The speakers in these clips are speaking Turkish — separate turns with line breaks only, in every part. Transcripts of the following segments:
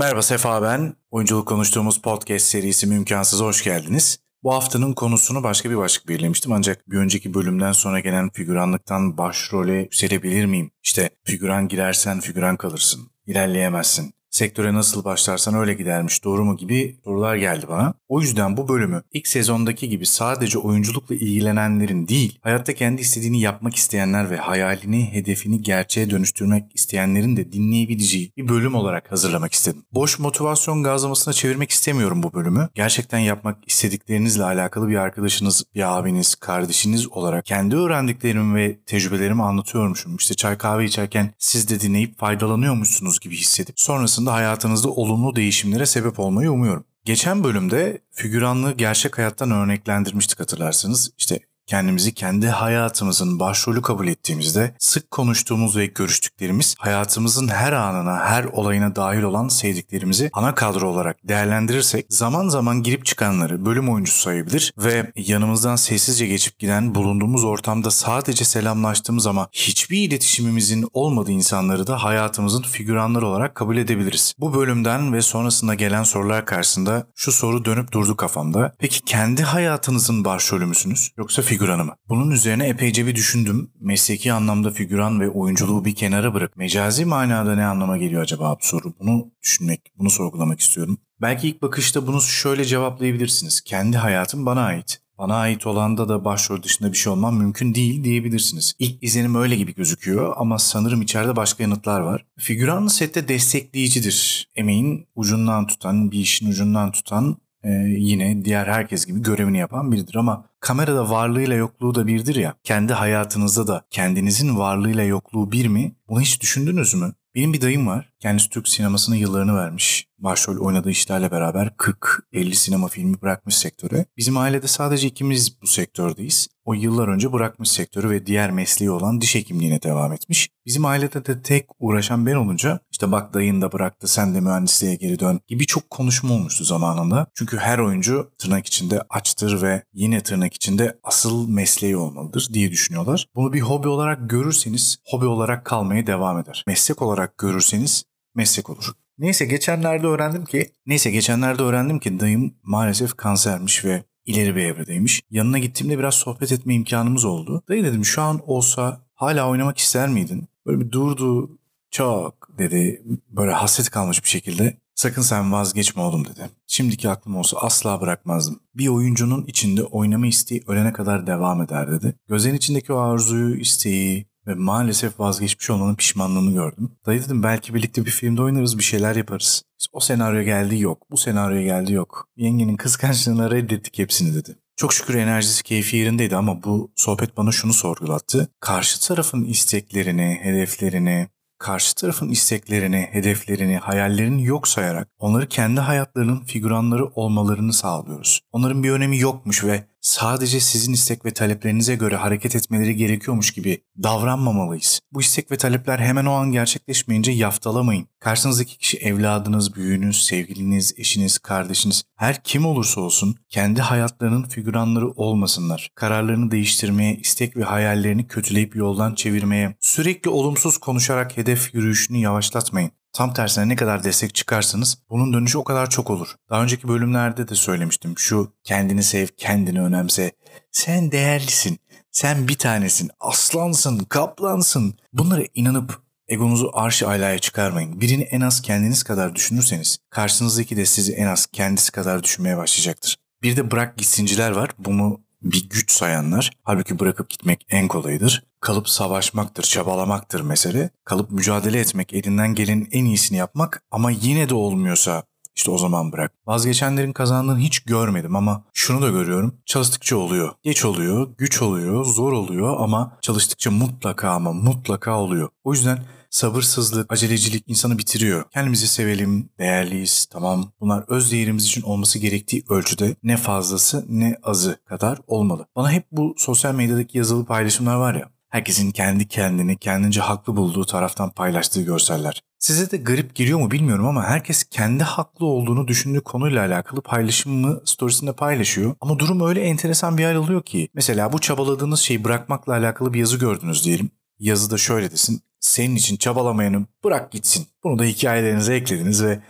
Merhaba Sefa ben. Oyunculuk konuştuğumuz podcast serisi Mümkansız hoş geldiniz. Bu haftanın konusunu başka bir başlık belirlemiştim ancak bir önceki bölümden sonra gelen figüranlıktan başrole yükselebilir miyim? İşte figüran girersen figüran kalırsın, ilerleyemezsin sektöre nasıl başlarsan öyle gidermiş doğru mu gibi sorular geldi bana. O yüzden bu bölümü ilk sezondaki gibi sadece oyunculukla ilgilenenlerin değil, hayatta kendi istediğini yapmak isteyenler ve hayalini, hedefini gerçeğe dönüştürmek isteyenlerin de dinleyebileceği bir bölüm olarak hazırlamak istedim. Boş motivasyon gazlamasına çevirmek istemiyorum bu bölümü. Gerçekten yapmak istediklerinizle alakalı bir arkadaşınız, bir abiniz, kardeşiniz olarak kendi öğrendiklerimi ve tecrübelerimi anlatıyormuşum. İşte çay kahve içerken siz de dinleyip faydalanıyormuşsunuz gibi hissedip sonrasında hayatınızda olumlu değişimlere sebep olmayı umuyorum. Geçen bölümde figüranlığı gerçek hayattan örneklendirmiştik hatırlarsınız. İşte kendimizi kendi hayatımızın başrolü kabul ettiğimizde sık konuştuğumuz ve görüştüklerimiz hayatımızın her anına, her olayına dahil olan sevdiklerimizi ana kadro olarak değerlendirirsek zaman zaman girip çıkanları bölüm oyuncusu sayabilir ve yanımızdan sessizce geçip giden bulunduğumuz ortamda sadece selamlaştığımız ama hiçbir iletişimimizin olmadığı insanları da hayatımızın figüranları olarak kabul edebiliriz. Bu bölümden ve sonrasında gelen sorular karşısında şu soru dönüp durdu kafamda. Peki kendi hayatınızın başrolü müsünüz yoksa figüran figüranı mı? Bunun üzerine epeyce bir düşündüm. Mesleki anlamda figüran ve oyunculuğu bir kenara bırak. Mecazi manada ne anlama geliyor acaba bu soru? Bunu düşünmek, bunu sorgulamak istiyorum. Belki ilk bakışta bunu şöyle cevaplayabilirsiniz. Kendi hayatım bana ait. Bana ait olanda da başrol dışında bir şey olmam mümkün değil diyebilirsiniz. İlk izlenim öyle gibi gözüküyor ama sanırım içeride başka yanıtlar var. Figüran sette destekleyicidir. Emeğin ucundan tutan, bir işin ucundan tutan e, yine diğer herkes gibi görevini yapan biridir ama kamerada varlığıyla yokluğu da birdir ya. Kendi hayatınızda da kendinizin varlığıyla yokluğu bir mi? Bunu hiç düşündünüz mü? Benim bir dayım var. Kendisi Türk sinemasına yıllarını vermiş. Başrol oynadığı işlerle beraber 40-50 sinema filmi bırakmış sektöre. Bizim ailede sadece ikimiz bu sektördeyiz. O yıllar önce bırakmış sektörü ve diğer mesleği olan diş hekimliğine devam etmiş. Bizim ailede de tek uğraşan ben olunca işte bak dayın da bıraktı sen de mühendisliğe geri dön gibi çok konuşma olmuştu zamanında. Çünkü her oyuncu tırnak içinde açtır ve yine tırnak içinde asıl mesleği olmalıdır diye düşünüyorlar. Bunu bir hobi olarak görürseniz hobi olarak kalmaya devam eder. Meslek olarak görürseniz meslek olur. Neyse geçenlerde öğrendim ki neyse geçenlerde öğrendim ki dayım maalesef kansermiş ve ileri bir evredeymiş. Yanına gittiğimde biraz sohbet etme imkanımız oldu. Dayı dedim şu an olsa hala oynamak ister miydin? Böyle bir durdu çok dedi böyle hasret kalmış bir şekilde. Sakın sen vazgeçme oğlum dedi. Şimdiki aklım olsa asla bırakmazdım. Bir oyuncunun içinde oynama isteği ölene kadar devam eder dedi. Gözlerin içindeki o arzuyu, isteği, ve maalesef vazgeçmiş olmanın pişmanlığını gördüm. Dayı dedim belki birlikte bir filmde oynarız bir şeyler yaparız. O senaryo geldi yok. Bu senaryo geldi yok. Yengenin kıskançlığına reddettik hepsini dedi. Çok şükür enerjisi keyfi yerindeydi ama bu sohbet bana şunu sorgulattı. Karşı tarafın isteklerini, hedeflerini, karşı tarafın isteklerini, hedeflerini, hayallerini yok sayarak onları kendi hayatlarının figüranları olmalarını sağlıyoruz. Onların bir önemi yokmuş ve sadece sizin istek ve taleplerinize göre hareket etmeleri gerekiyormuş gibi davranmamalıyız. Bu istek ve talepler hemen o an gerçekleşmeyince yaftalamayın. Karşınızdaki kişi evladınız, büyüğünüz, sevgiliniz, eşiniz, kardeşiniz her kim olursa olsun kendi hayatlarının figüranları olmasınlar. Kararlarını değiştirmeye, istek ve hayallerini kötüleyip yoldan çevirmeye, sürekli olumsuz konuşarak hedef yürüyüşünü yavaşlatmayın. Tam tersine ne kadar destek çıkarsanız bunun dönüşü o kadar çok olur. Daha önceki bölümlerde de söylemiştim. Şu kendini sev, kendini önemse. Sen değerlisin. Sen bir tanesin. Aslansın, kaplansın. Bunlara inanıp egonuzu arş aylaya çıkarmayın. Birini en az kendiniz kadar düşünürseniz karşınızdaki de sizi en az kendisi kadar düşünmeye başlayacaktır. Bir de bırak gitsinciler var. Bunu bir güç sayanlar. Halbuki bırakıp gitmek en kolayıdır. Kalıp savaşmaktır, çabalamaktır mesele. Kalıp mücadele etmek, elinden gelenin en iyisini yapmak ama yine de olmuyorsa işte o zaman bırak. Vazgeçenlerin kazandığını hiç görmedim ama şunu da görüyorum. Çalıştıkça oluyor. Geç oluyor, güç oluyor, zor oluyor ama çalıştıkça mutlaka ama mutlaka oluyor. O yüzden sabırsızlık, acelecilik insanı bitiriyor. Kendimizi sevelim, değerliyiz, tamam. Bunlar öz değerimiz için olması gerektiği ölçüde ne fazlası ne azı kadar olmalı. Bana hep bu sosyal medyadaki yazılı paylaşımlar var ya, herkesin kendi kendini kendince haklı bulduğu taraftan paylaştığı görseller. Size de garip geliyor mu bilmiyorum ama herkes kendi haklı olduğunu düşündüğü konuyla alakalı paylaşımını storiesinde paylaşıyor. Ama durum öyle enteresan bir hal alıyor ki. Mesela bu çabaladığınız şeyi bırakmakla alakalı bir yazı gördünüz diyelim. Yazıda şöyle desin senin için çabalamayanı bırak gitsin. Bunu da hikayelerinize eklediniz ve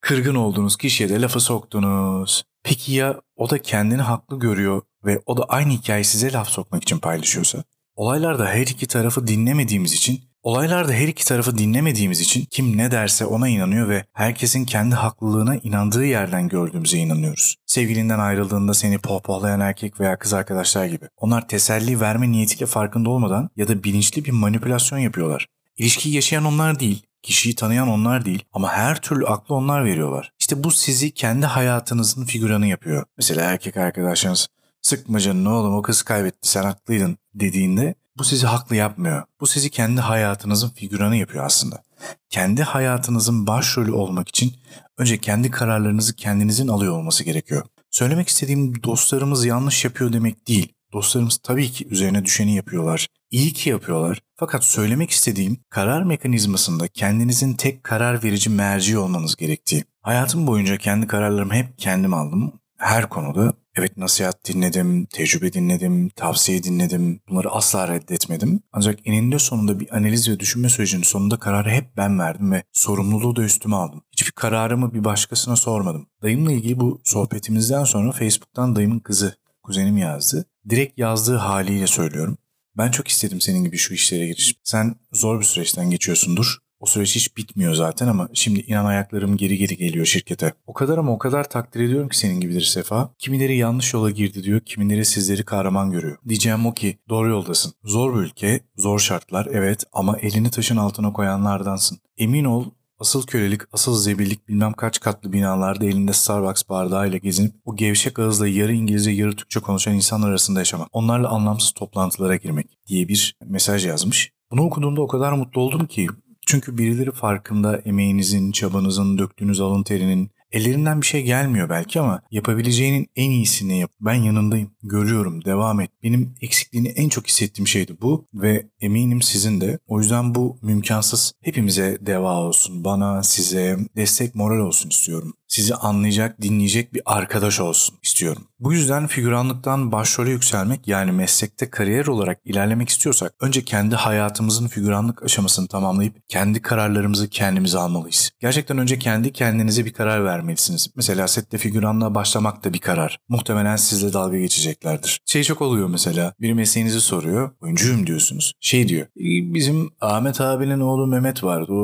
Kırgın olduğunuz kişiye de lafı soktunuz. Peki ya o da kendini haklı görüyor ve o da aynı hikayeyi size laf sokmak için paylaşıyorsa? Olaylarda her iki tarafı dinlemediğimiz için Olaylarda her iki tarafı dinlemediğimiz için kim ne derse ona inanıyor ve herkesin kendi haklılığına inandığı yerden gördüğümüze inanıyoruz. Sevgilinden ayrıldığında seni pohpohlayan erkek veya kız arkadaşlar gibi. Onlar teselli verme niyetiyle farkında olmadan ya da bilinçli bir manipülasyon yapıyorlar. İlişkiyi yaşayan onlar değil, kişiyi tanıyan onlar değil ama her türlü aklı onlar veriyorlar. İşte bu sizi kendi hayatınızın figüranı yapıyor. Mesela erkek arkadaşınız sıkma canını oğlum o kız kaybetti sen haklıydın dediğinde bu sizi haklı yapmıyor. Bu sizi kendi hayatınızın figüranı yapıyor aslında. Kendi hayatınızın başrolü olmak için önce kendi kararlarınızı kendinizin alıyor olması gerekiyor. Söylemek istediğim dostlarımız yanlış yapıyor demek değil. Dostlarımız tabii ki üzerine düşeni yapıyorlar. İyi ki yapıyorlar. Fakat söylemek istediğim karar mekanizmasında kendinizin tek karar verici merci olmanız gerektiği. Hayatım boyunca kendi kararlarımı hep kendim aldım. Her konuda Evet nasihat dinledim, tecrübe dinledim, tavsiye dinledim. Bunları asla reddetmedim. Ancak eninde sonunda bir analiz ve düşünme sürecinin sonunda kararı hep ben verdim ve sorumluluğu da üstüme aldım. Hiçbir kararımı bir başkasına sormadım. Dayımla ilgili bu sohbetimizden sonra Facebook'tan dayımın kızı, kuzenim yazdı. Direkt yazdığı haliyle söylüyorum. Ben çok istedim senin gibi şu işlere giriş. Sen zor bir süreçten geçiyorsundur. O süreç hiç bitmiyor zaten ama şimdi inan ayaklarım geri geri geliyor şirkete. O kadar ama o kadar takdir ediyorum ki senin gibidir Sefa. Kimileri yanlış yola girdi diyor, kimileri sizleri kahraman görüyor. Diyeceğim o ki doğru yoldasın. Zor bir ülke, zor şartlar evet ama elini taşın altına koyanlardansın. Emin ol Asıl kölelik, asıl zebillik bilmem kaç katlı binalarda elinde Starbucks bardağıyla gezinip o gevşek ağızla yarı İngilizce yarı Türkçe konuşan insanlar arasında yaşamak. Onlarla anlamsız toplantılara girmek diye bir mesaj yazmış. Bunu okuduğumda o kadar mutlu oldum ki çünkü birileri farkında emeğinizin, çabanızın, döktüğünüz alın terinin, Ellerinden bir şey gelmiyor belki ama yapabileceğinin en iyisini yap. Ben yanındayım, görüyorum, devam et. Benim eksikliğini en çok hissettiğim şeydi bu ve eminim sizin de. O yüzden bu mümkansız hepimize deva olsun. Bana, size destek, moral olsun istiyorum sizi anlayacak, dinleyecek bir arkadaş olsun istiyorum. Bu yüzden figüranlıktan başrole yükselmek yani meslekte kariyer olarak ilerlemek istiyorsak önce kendi hayatımızın figüranlık aşamasını tamamlayıp kendi kararlarımızı kendimize almalıyız. Gerçekten önce kendi kendinize bir karar vermelisiniz. Mesela sette figüranlığa başlamak da bir karar. Muhtemelen sizle dalga geçeceklerdir. Şey çok oluyor mesela. Bir mesleğinizi soruyor. Oyuncuyum diyorsunuz. Şey diyor. Bizim Ahmet abinin oğlu Mehmet vardı. O,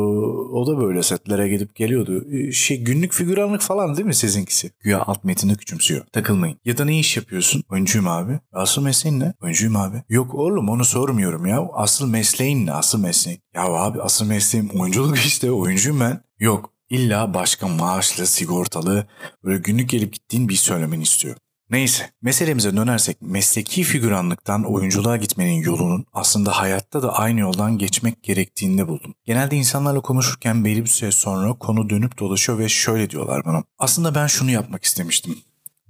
o da böyle setlere gidip geliyordu. Şey günlük figüranlık Uzmanlık falan değil mi sizinkisi? Güya alt metinde küçümsüyor. Takılmayın. Ya da ne iş yapıyorsun? Oyuncuyum abi. Asıl mesleğin ne? Oyuncuyum abi. Yok oğlum onu sormuyorum ya. Asıl mesleğin ne? Asıl mesleğin. Ya abi asıl mesleğim oyunculuk işte. Oyuncuyum ben. Yok. İlla başka maaşlı, sigortalı, böyle günlük gelip gittiğin bir söylemeni istiyor. Neyse meselemize dönersek mesleki figüranlıktan oyunculuğa gitmenin yolunun aslında hayatta da aynı yoldan geçmek gerektiğini buldum. Genelde insanlarla konuşurken belli bir süre sonra konu dönüp dolaşıyor ve şöyle diyorlar bana. Aslında ben şunu yapmak istemiştim.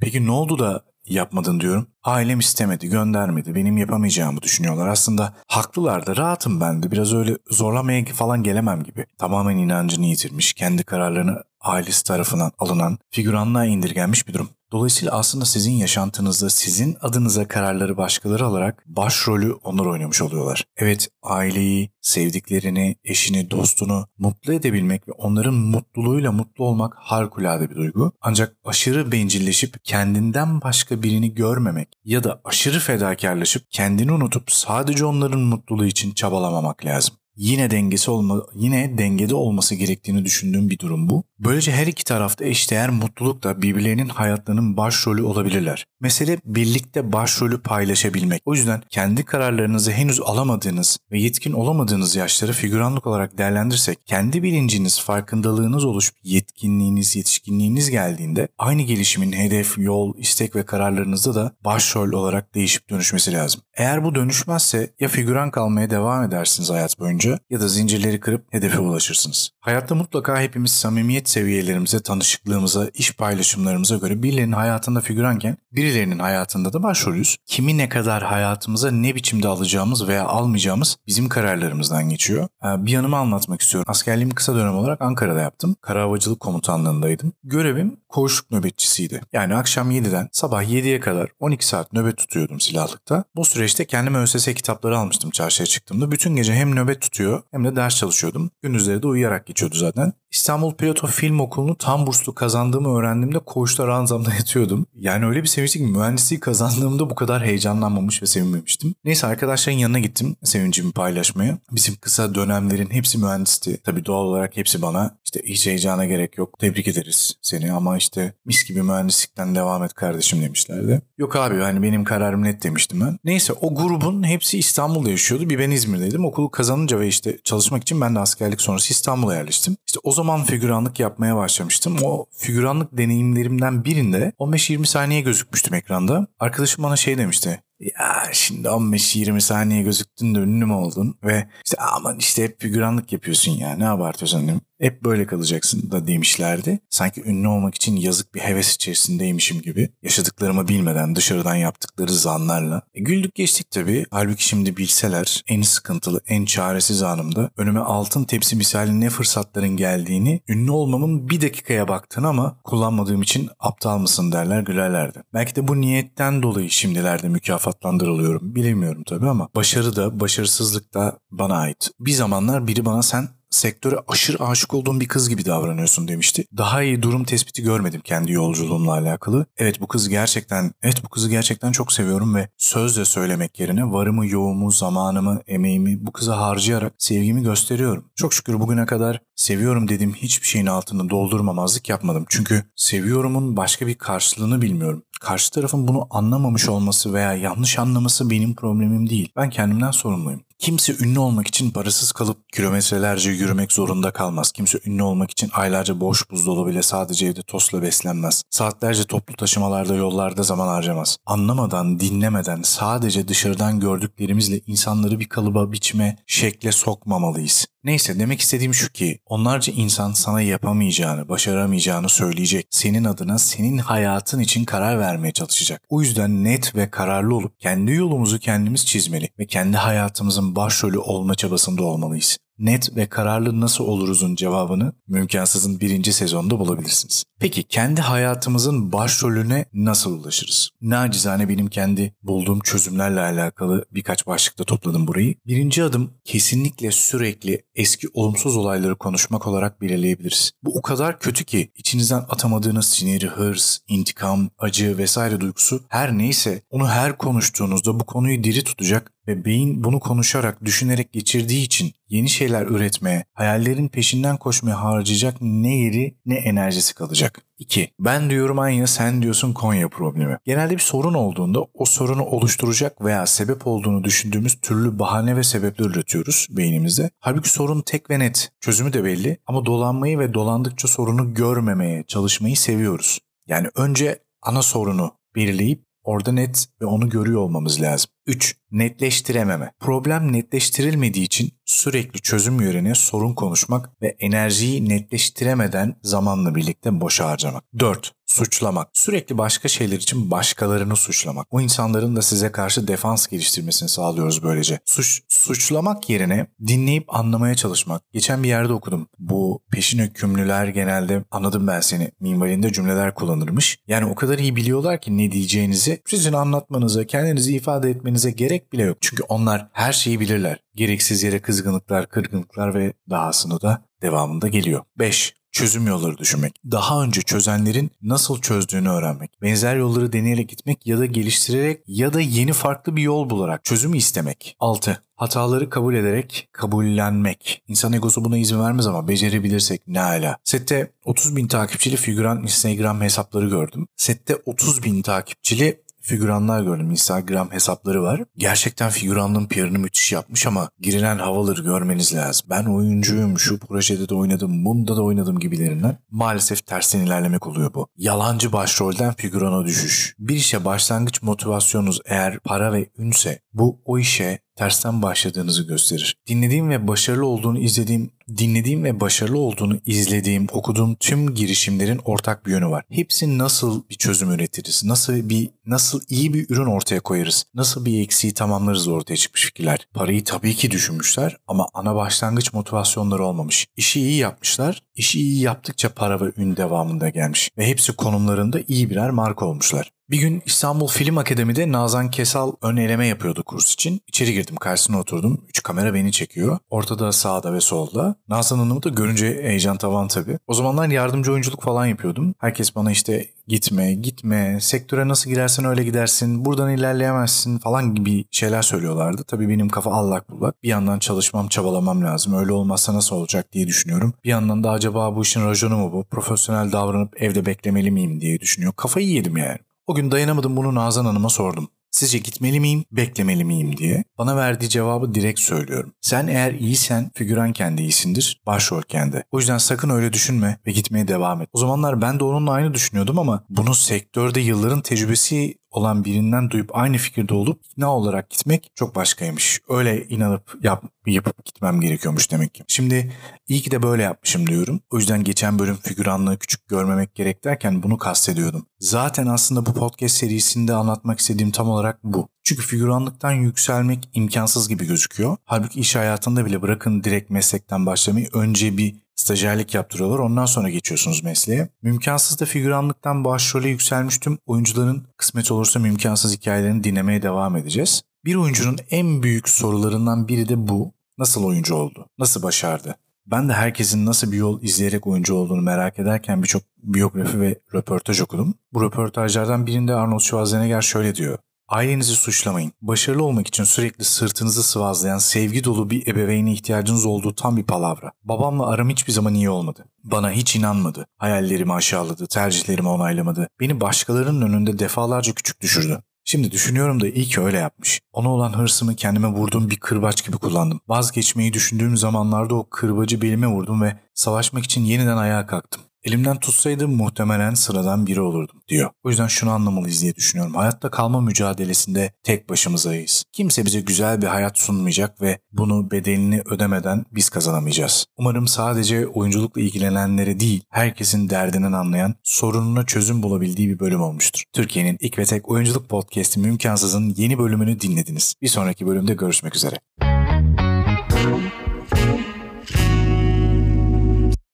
Peki ne oldu da yapmadın diyorum. Ailem istemedi, göndermedi. Benim yapamayacağımı düşünüyorlar. Aslında haklılar da rahatım ben de. Biraz öyle zorlamaya falan gelemem gibi. Tamamen inancını yitirmiş, kendi kararlarını ailesi tarafından alınan, figüranlığa indirgenmiş bir durum. Dolayısıyla aslında sizin yaşantınızda sizin adınıza kararları başkaları alarak başrolü onlar oynamış oluyorlar. Evet aileyi, sevdiklerini, eşini, dostunu mutlu edebilmek ve onların mutluluğuyla mutlu olmak harikulade bir duygu. Ancak aşırı bencilleşip kendinden başka birini görmemek ya da aşırı fedakarlaşıp kendini unutup sadece onların mutluluğu için çabalamamak lazım yine dengesi olma yine dengede olması gerektiğini düşündüğüm bir durum bu. Böylece her iki tarafta eşdeğer mutlulukla birbirlerinin hayatlarının başrolü olabilirler. Mesele birlikte başrolü paylaşabilmek. O yüzden kendi kararlarınızı henüz alamadığınız ve yetkin olamadığınız yaşları figüranlık olarak değerlendirsek kendi bilinciniz, farkındalığınız oluşup yetkinliğiniz, yetişkinliğiniz geldiğinde aynı gelişimin hedef, yol, istek ve kararlarınızda da başrol olarak değişip dönüşmesi lazım. Eğer bu dönüşmezse ya figüran kalmaya devam edersiniz hayat boyunca boyunca ya da zincirleri kırıp hedefe ulaşırsınız. Hayatta mutlaka hepimiz samimiyet seviyelerimize, tanışıklığımıza, iş paylaşımlarımıza göre birilerinin hayatında figüranken birilerinin hayatında da başrolüyüz. Kimi ne kadar hayatımıza ne biçimde alacağımız veya almayacağımız bizim kararlarımızdan geçiyor. Ee, bir yanımı anlatmak istiyorum. Askerliğimi kısa dönem olarak Ankara'da yaptım. Kara Havacılık Komutanlığındaydım. Görevim koğuşluk nöbetçisiydi. Yani akşam 7'den sabah 7'ye kadar 12 saat nöbet tutuyordum silahlıkta. Bu süreçte kendime ÖSS kitapları almıştım çarşıya çıktığımda. Bütün gece hem nöbet tutuyor hem de ders çalışıyordum. Gündüzleri de uyuyarak geçiyordu zaten. İstanbul Piloto Film Okulu'nu tam burslu kazandığımı öğrendiğimde koğuşta ranzamda yatıyordum. Yani öyle bir sevinçli ki mühendisliği kazandığımda bu kadar heyecanlanmamış ve sevinmemiştim. Neyse arkadaşların yanına gittim sevincimi paylaşmaya. Bizim kısa dönemlerin hepsi mühendisti. Tabii doğal olarak hepsi bana işte hiç heyecana gerek yok. Tebrik ederiz seni ama işte mis gibi mühendislikten devam et kardeşim demişlerdi. Yok abi hani benim kararım net demiştim ben. Neyse o grubun hepsi İstanbul'da yaşıyordu. Bir ben İzmir'deydim. Okulu kazanınca ve işte çalışmak için ben de askerlik sonrası İstanbul'a yerleştim. İşte o zaman figüranlık yapmaya başlamıştım. O figüranlık deneyimlerimden birinde 15-20 saniye gözükmüştüm ekranda. Arkadaşım bana şey demişti. Ya şimdi 15-20 saniye gözüktün de ünlü mü oldun? Ve işte aman işte hep figüranlık yapıyorsun ya ne abartıyorsun dedim. Hep böyle kalacaksın da demişlerdi. Sanki ünlü olmak için yazık bir heves içerisindeymişim gibi. Yaşadıklarımı bilmeden dışarıdan yaptıkları zanlarla. E, güldük geçtik tabii. Halbuki şimdi bilseler en sıkıntılı, en çaresiz anımda önüme altın tepsi misali ne fırsatların geldiğini, ünlü olmamın bir dakikaya baktığını ama kullanmadığım için aptal mısın derler gülerlerdi. Belki de bu niyetten dolayı şimdilerde mükafatlandırılıyorum. Bilemiyorum tabii ama başarı da başarısızlık da bana ait. Bir zamanlar biri bana sen sektöre aşırı aşık olduğum bir kız gibi davranıyorsun demişti. Daha iyi durum tespiti görmedim kendi yolculuğumla alakalı. Evet bu kız gerçekten, evet bu kızı gerçekten çok seviyorum ve sözle söylemek yerine varımı, yoğumu, zamanımı, emeğimi bu kıza harcayarak sevgimi gösteriyorum. Çok şükür bugüne kadar seviyorum dediğim hiçbir şeyin altını doldurmamazlık yapmadım. Çünkü seviyorumun başka bir karşılığını bilmiyorum. Karşı tarafın bunu anlamamış olması veya yanlış anlaması benim problemim değil. Ben kendimden sorumluyum. Kimse ünlü olmak için parasız kalıp kilometrelerce yürümek zorunda kalmaz. Kimse ünlü olmak için aylarca boş buzdolabı ile sadece evde tostla beslenmez. Saatlerce toplu taşımalarda yollarda zaman harcamaz. Anlamadan, dinlemeden sadece dışarıdan gördüklerimizle insanları bir kalıba, biçime, şekle sokmamalıyız. Neyse demek istediğim şu ki onlarca insan sana yapamayacağını, başaramayacağını söyleyecek. Senin adına senin hayatın için karar vermeye çalışacak. O yüzden net ve kararlı olup kendi yolumuzu kendimiz çizmeli ve kendi hayatımızın başrolü olma çabasında olmalıyız net ve kararlı nasıl oluruzun cevabını Mümkansız'ın birinci sezonda bulabilirsiniz. Peki kendi hayatımızın başrolüne nasıl ulaşırız? Nacizane benim kendi bulduğum çözümlerle alakalı birkaç başlıkta topladım burayı. Birinci adım kesinlikle sürekli eski olumsuz olayları konuşmak olarak belirleyebiliriz. Bu o kadar kötü ki içinizden atamadığınız sinir, hırs, intikam, acı vesaire duygusu her neyse onu her konuştuğunuzda bu konuyu diri tutacak ve beyin bunu konuşarak, düşünerek geçirdiği için yeni şeyler üretmeye, hayallerin peşinden koşmaya harcayacak ne yeri ne enerjisi kalacak. 2. Ben diyorum aynı sen diyorsun Konya problemi. Genelde bir sorun olduğunda o sorunu oluşturacak veya sebep olduğunu düşündüğümüz türlü bahane ve sebepler üretiyoruz beynimizde. Halbuki sorun tek ve net. Çözümü de belli ama dolanmayı ve dolandıkça sorunu görmemeye çalışmayı seviyoruz. Yani önce ana sorunu belirleyip orada net ve onu görüyor olmamız lazım. 3. Netleştirememe. Problem netleştirilmediği için sürekli çözüm yerine sorun konuşmak ve enerjiyi netleştiremeden zamanla birlikte boşa harcamak. 4. Suçlamak. Sürekli başka şeyler için başkalarını suçlamak. O insanların da size karşı defans geliştirmesini sağlıyoruz böylece. Suç, suçlamak yerine dinleyip anlamaya çalışmak. Geçen bir yerde okudum. Bu peşin hükümlüler genelde anladım ben seni minvalinde cümleler kullanırmış. Yani o kadar iyi biliyorlar ki ne diyeceğinizi sizin anlatmanıza, kendinizi ifade etmenize gerek bile yok. Çünkü onlar her şeyi bilirler. Gereksiz yere kızgınlıklar, kırgınlıklar ve dahasını da devamında geliyor. 5 çözüm yolları düşünmek. Daha önce çözenlerin nasıl çözdüğünü öğrenmek. Benzer yolları deneyerek gitmek ya da geliştirerek ya da yeni farklı bir yol bularak çözümü istemek. 6. Hataları kabul ederek kabullenmek. İnsan egosu buna izin vermez ama becerebilirsek ne ala. Sette 30 bin takipçili figüran Instagram hesapları gördüm. Sette 30 bin takipçili figüranlar gördüm. Instagram hesapları var. Gerçekten figüranlığın PR'ını müthiş yapmış ama girilen havaları görmeniz lazım. Ben oyuncuyum, şu projede de oynadım, bunda da oynadım gibilerinden. Maalesef tersten ilerlemek oluyor bu. Yalancı başrolden figürana düşüş. Bir işe başlangıç motivasyonunuz eğer para ve ünse bu o işe tersten başladığınızı gösterir. Dinlediğim ve başarılı olduğunu izlediğim, dinlediğim ve başarılı olduğunu izlediğim, okuduğum tüm girişimlerin ortak bir yönü var. Hepsi nasıl bir çözüm üretiriz? Nasıl bir nasıl iyi bir ürün ortaya koyarız? Nasıl bir eksiği tamamlarız ortaya çıkmış fikirler. Parayı tabii ki düşünmüşler ama ana başlangıç motivasyonları olmamış. İşi iyi yapmışlar. İşi iyi yaptıkça para ve ün devamında gelmiş ve hepsi konumlarında iyi birer marka olmuşlar. Bir gün İstanbul Film Akademi'de Nazan Kesal ön eleme yapıyordu kurs için. İçeri girdim karşısına oturdum. Üç kamera beni çekiyor. Ortada sağda ve solda. Nazan Hanım'ı da görünce heyecan tavan tabii. O zamanlar yardımcı oyunculuk falan yapıyordum. Herkes bana işte gitme, gitme, sektöre nasıl girersen öyle gidersin, buradan ilerleyemezsin falan gibi şeyler söylüyorlardı. Tabii benim kafa allak bullak. Bir yandan çalışmam, çabalamam lazım. Öyle olmazsa nasıl olacak diye düşünüyorum. Bir yandan da acaba bu işin rajonu mu bu? Profesyonel davranıp evde beklemeli miyim diye düşünüyor. Kafayı yedim yani. O gün dayanamadım bunu Nazan Hanım'a sordum. Sizce gitmeli miyim, beklemeli miyim diye. Bana verdiği cevabı direkt söylüyorum. Sen eğer iyisen figüran kendi iyisindir, başrol kendi. O yüzden sakın öyle düşünme ve gitmeye devam et. O zamanlar ben de onunla aynı düşünüyordum ama bunu sektörde yılların tecrübesi olan birinden duyup aynı fikirde olup ne olarak gitmek çok başkaymış. Öyle inanıp yap, yapıp gitmem gerekiyormuş demek ki. Şimdi iyi ki de böyle yapmışım diyorum. O yüzden geçen bölüm figüranlığı küçük görmemek gerek derken bunu kastediyordum. Zaten aslında bu podcast serisinde anlatmak istediğim tam olarak bu. Çünkü figüranlıktan yükselmek imkansız gibi gözüküyor. Halbuki iş hayatında bile bırakın direkt meslekten başlamayı önce bir stajyerlik yaptırıyorlar. Ondan sonra geçiyorsunuz mesleğe. Mümkansız da figüranlıktan başrole yükselmiş tüm oyuncuların kısmet olursa mümkansız hikayelerini dinlemeye devam edeceğiz. Bir oyuncunun en büyük sorularından biri de bu. Nasıl oyuncu oldu? Nasıl başardı? Ben de herkesin nasıl bir yol izleyerek oyuncu olduğunu merak ederken birçok biyografi ve röportaj okudum. Bu röportajlardan birinde Arnold Schwarzenegger şöyle diyor. Ailenizi suçlamayın. Başarılı olmak için sürekli sırtınızı sıvazlayan sevgi dolu bir ebeveyne ihtiyacınız olduğu tam bir palavra. Babamla aram hiçbir zaman iyi olmadı. Bana hiç inanmadı. Hayallerimi aşağıladı, tercihlerimi onaylamadı. Beni başkalarının önünde defalarca küçük düşürdü. Şimdi düşünüyorum da iyi ki öyle yapmış. Ona olan hırsımı kendime vurduğum bir kırbaç gibi kullandım. Vazgeçmeyi düşündüğüm zamanlarda o kırbacı belime vurdum ve savaşmak için yeniden ayağa kalktım. Elimden tutsaydı muhtemelen sıradan biri olurdum diyor. O yüzden şunu anlamalıyız diye düşünüyorum. Hayatta kalma mücadelesinde tek başımızayız. Kimse bize güzel bir hayat sunmayacak ve bunu bedelini ödemeden biz kazanamayacağız. Umarım sadece oyunculukla ilgilenenlere değil, herkesin derdinden anlayan, sorununa çözüm bulabildiği bir bölüm olmuştur. Türkiye'nin ilk ve tek oyunculuk podcast'i Mümkansız'ın yeni bölümünü dinlediniz. Bir sonraki bölümde görüşmek üzere.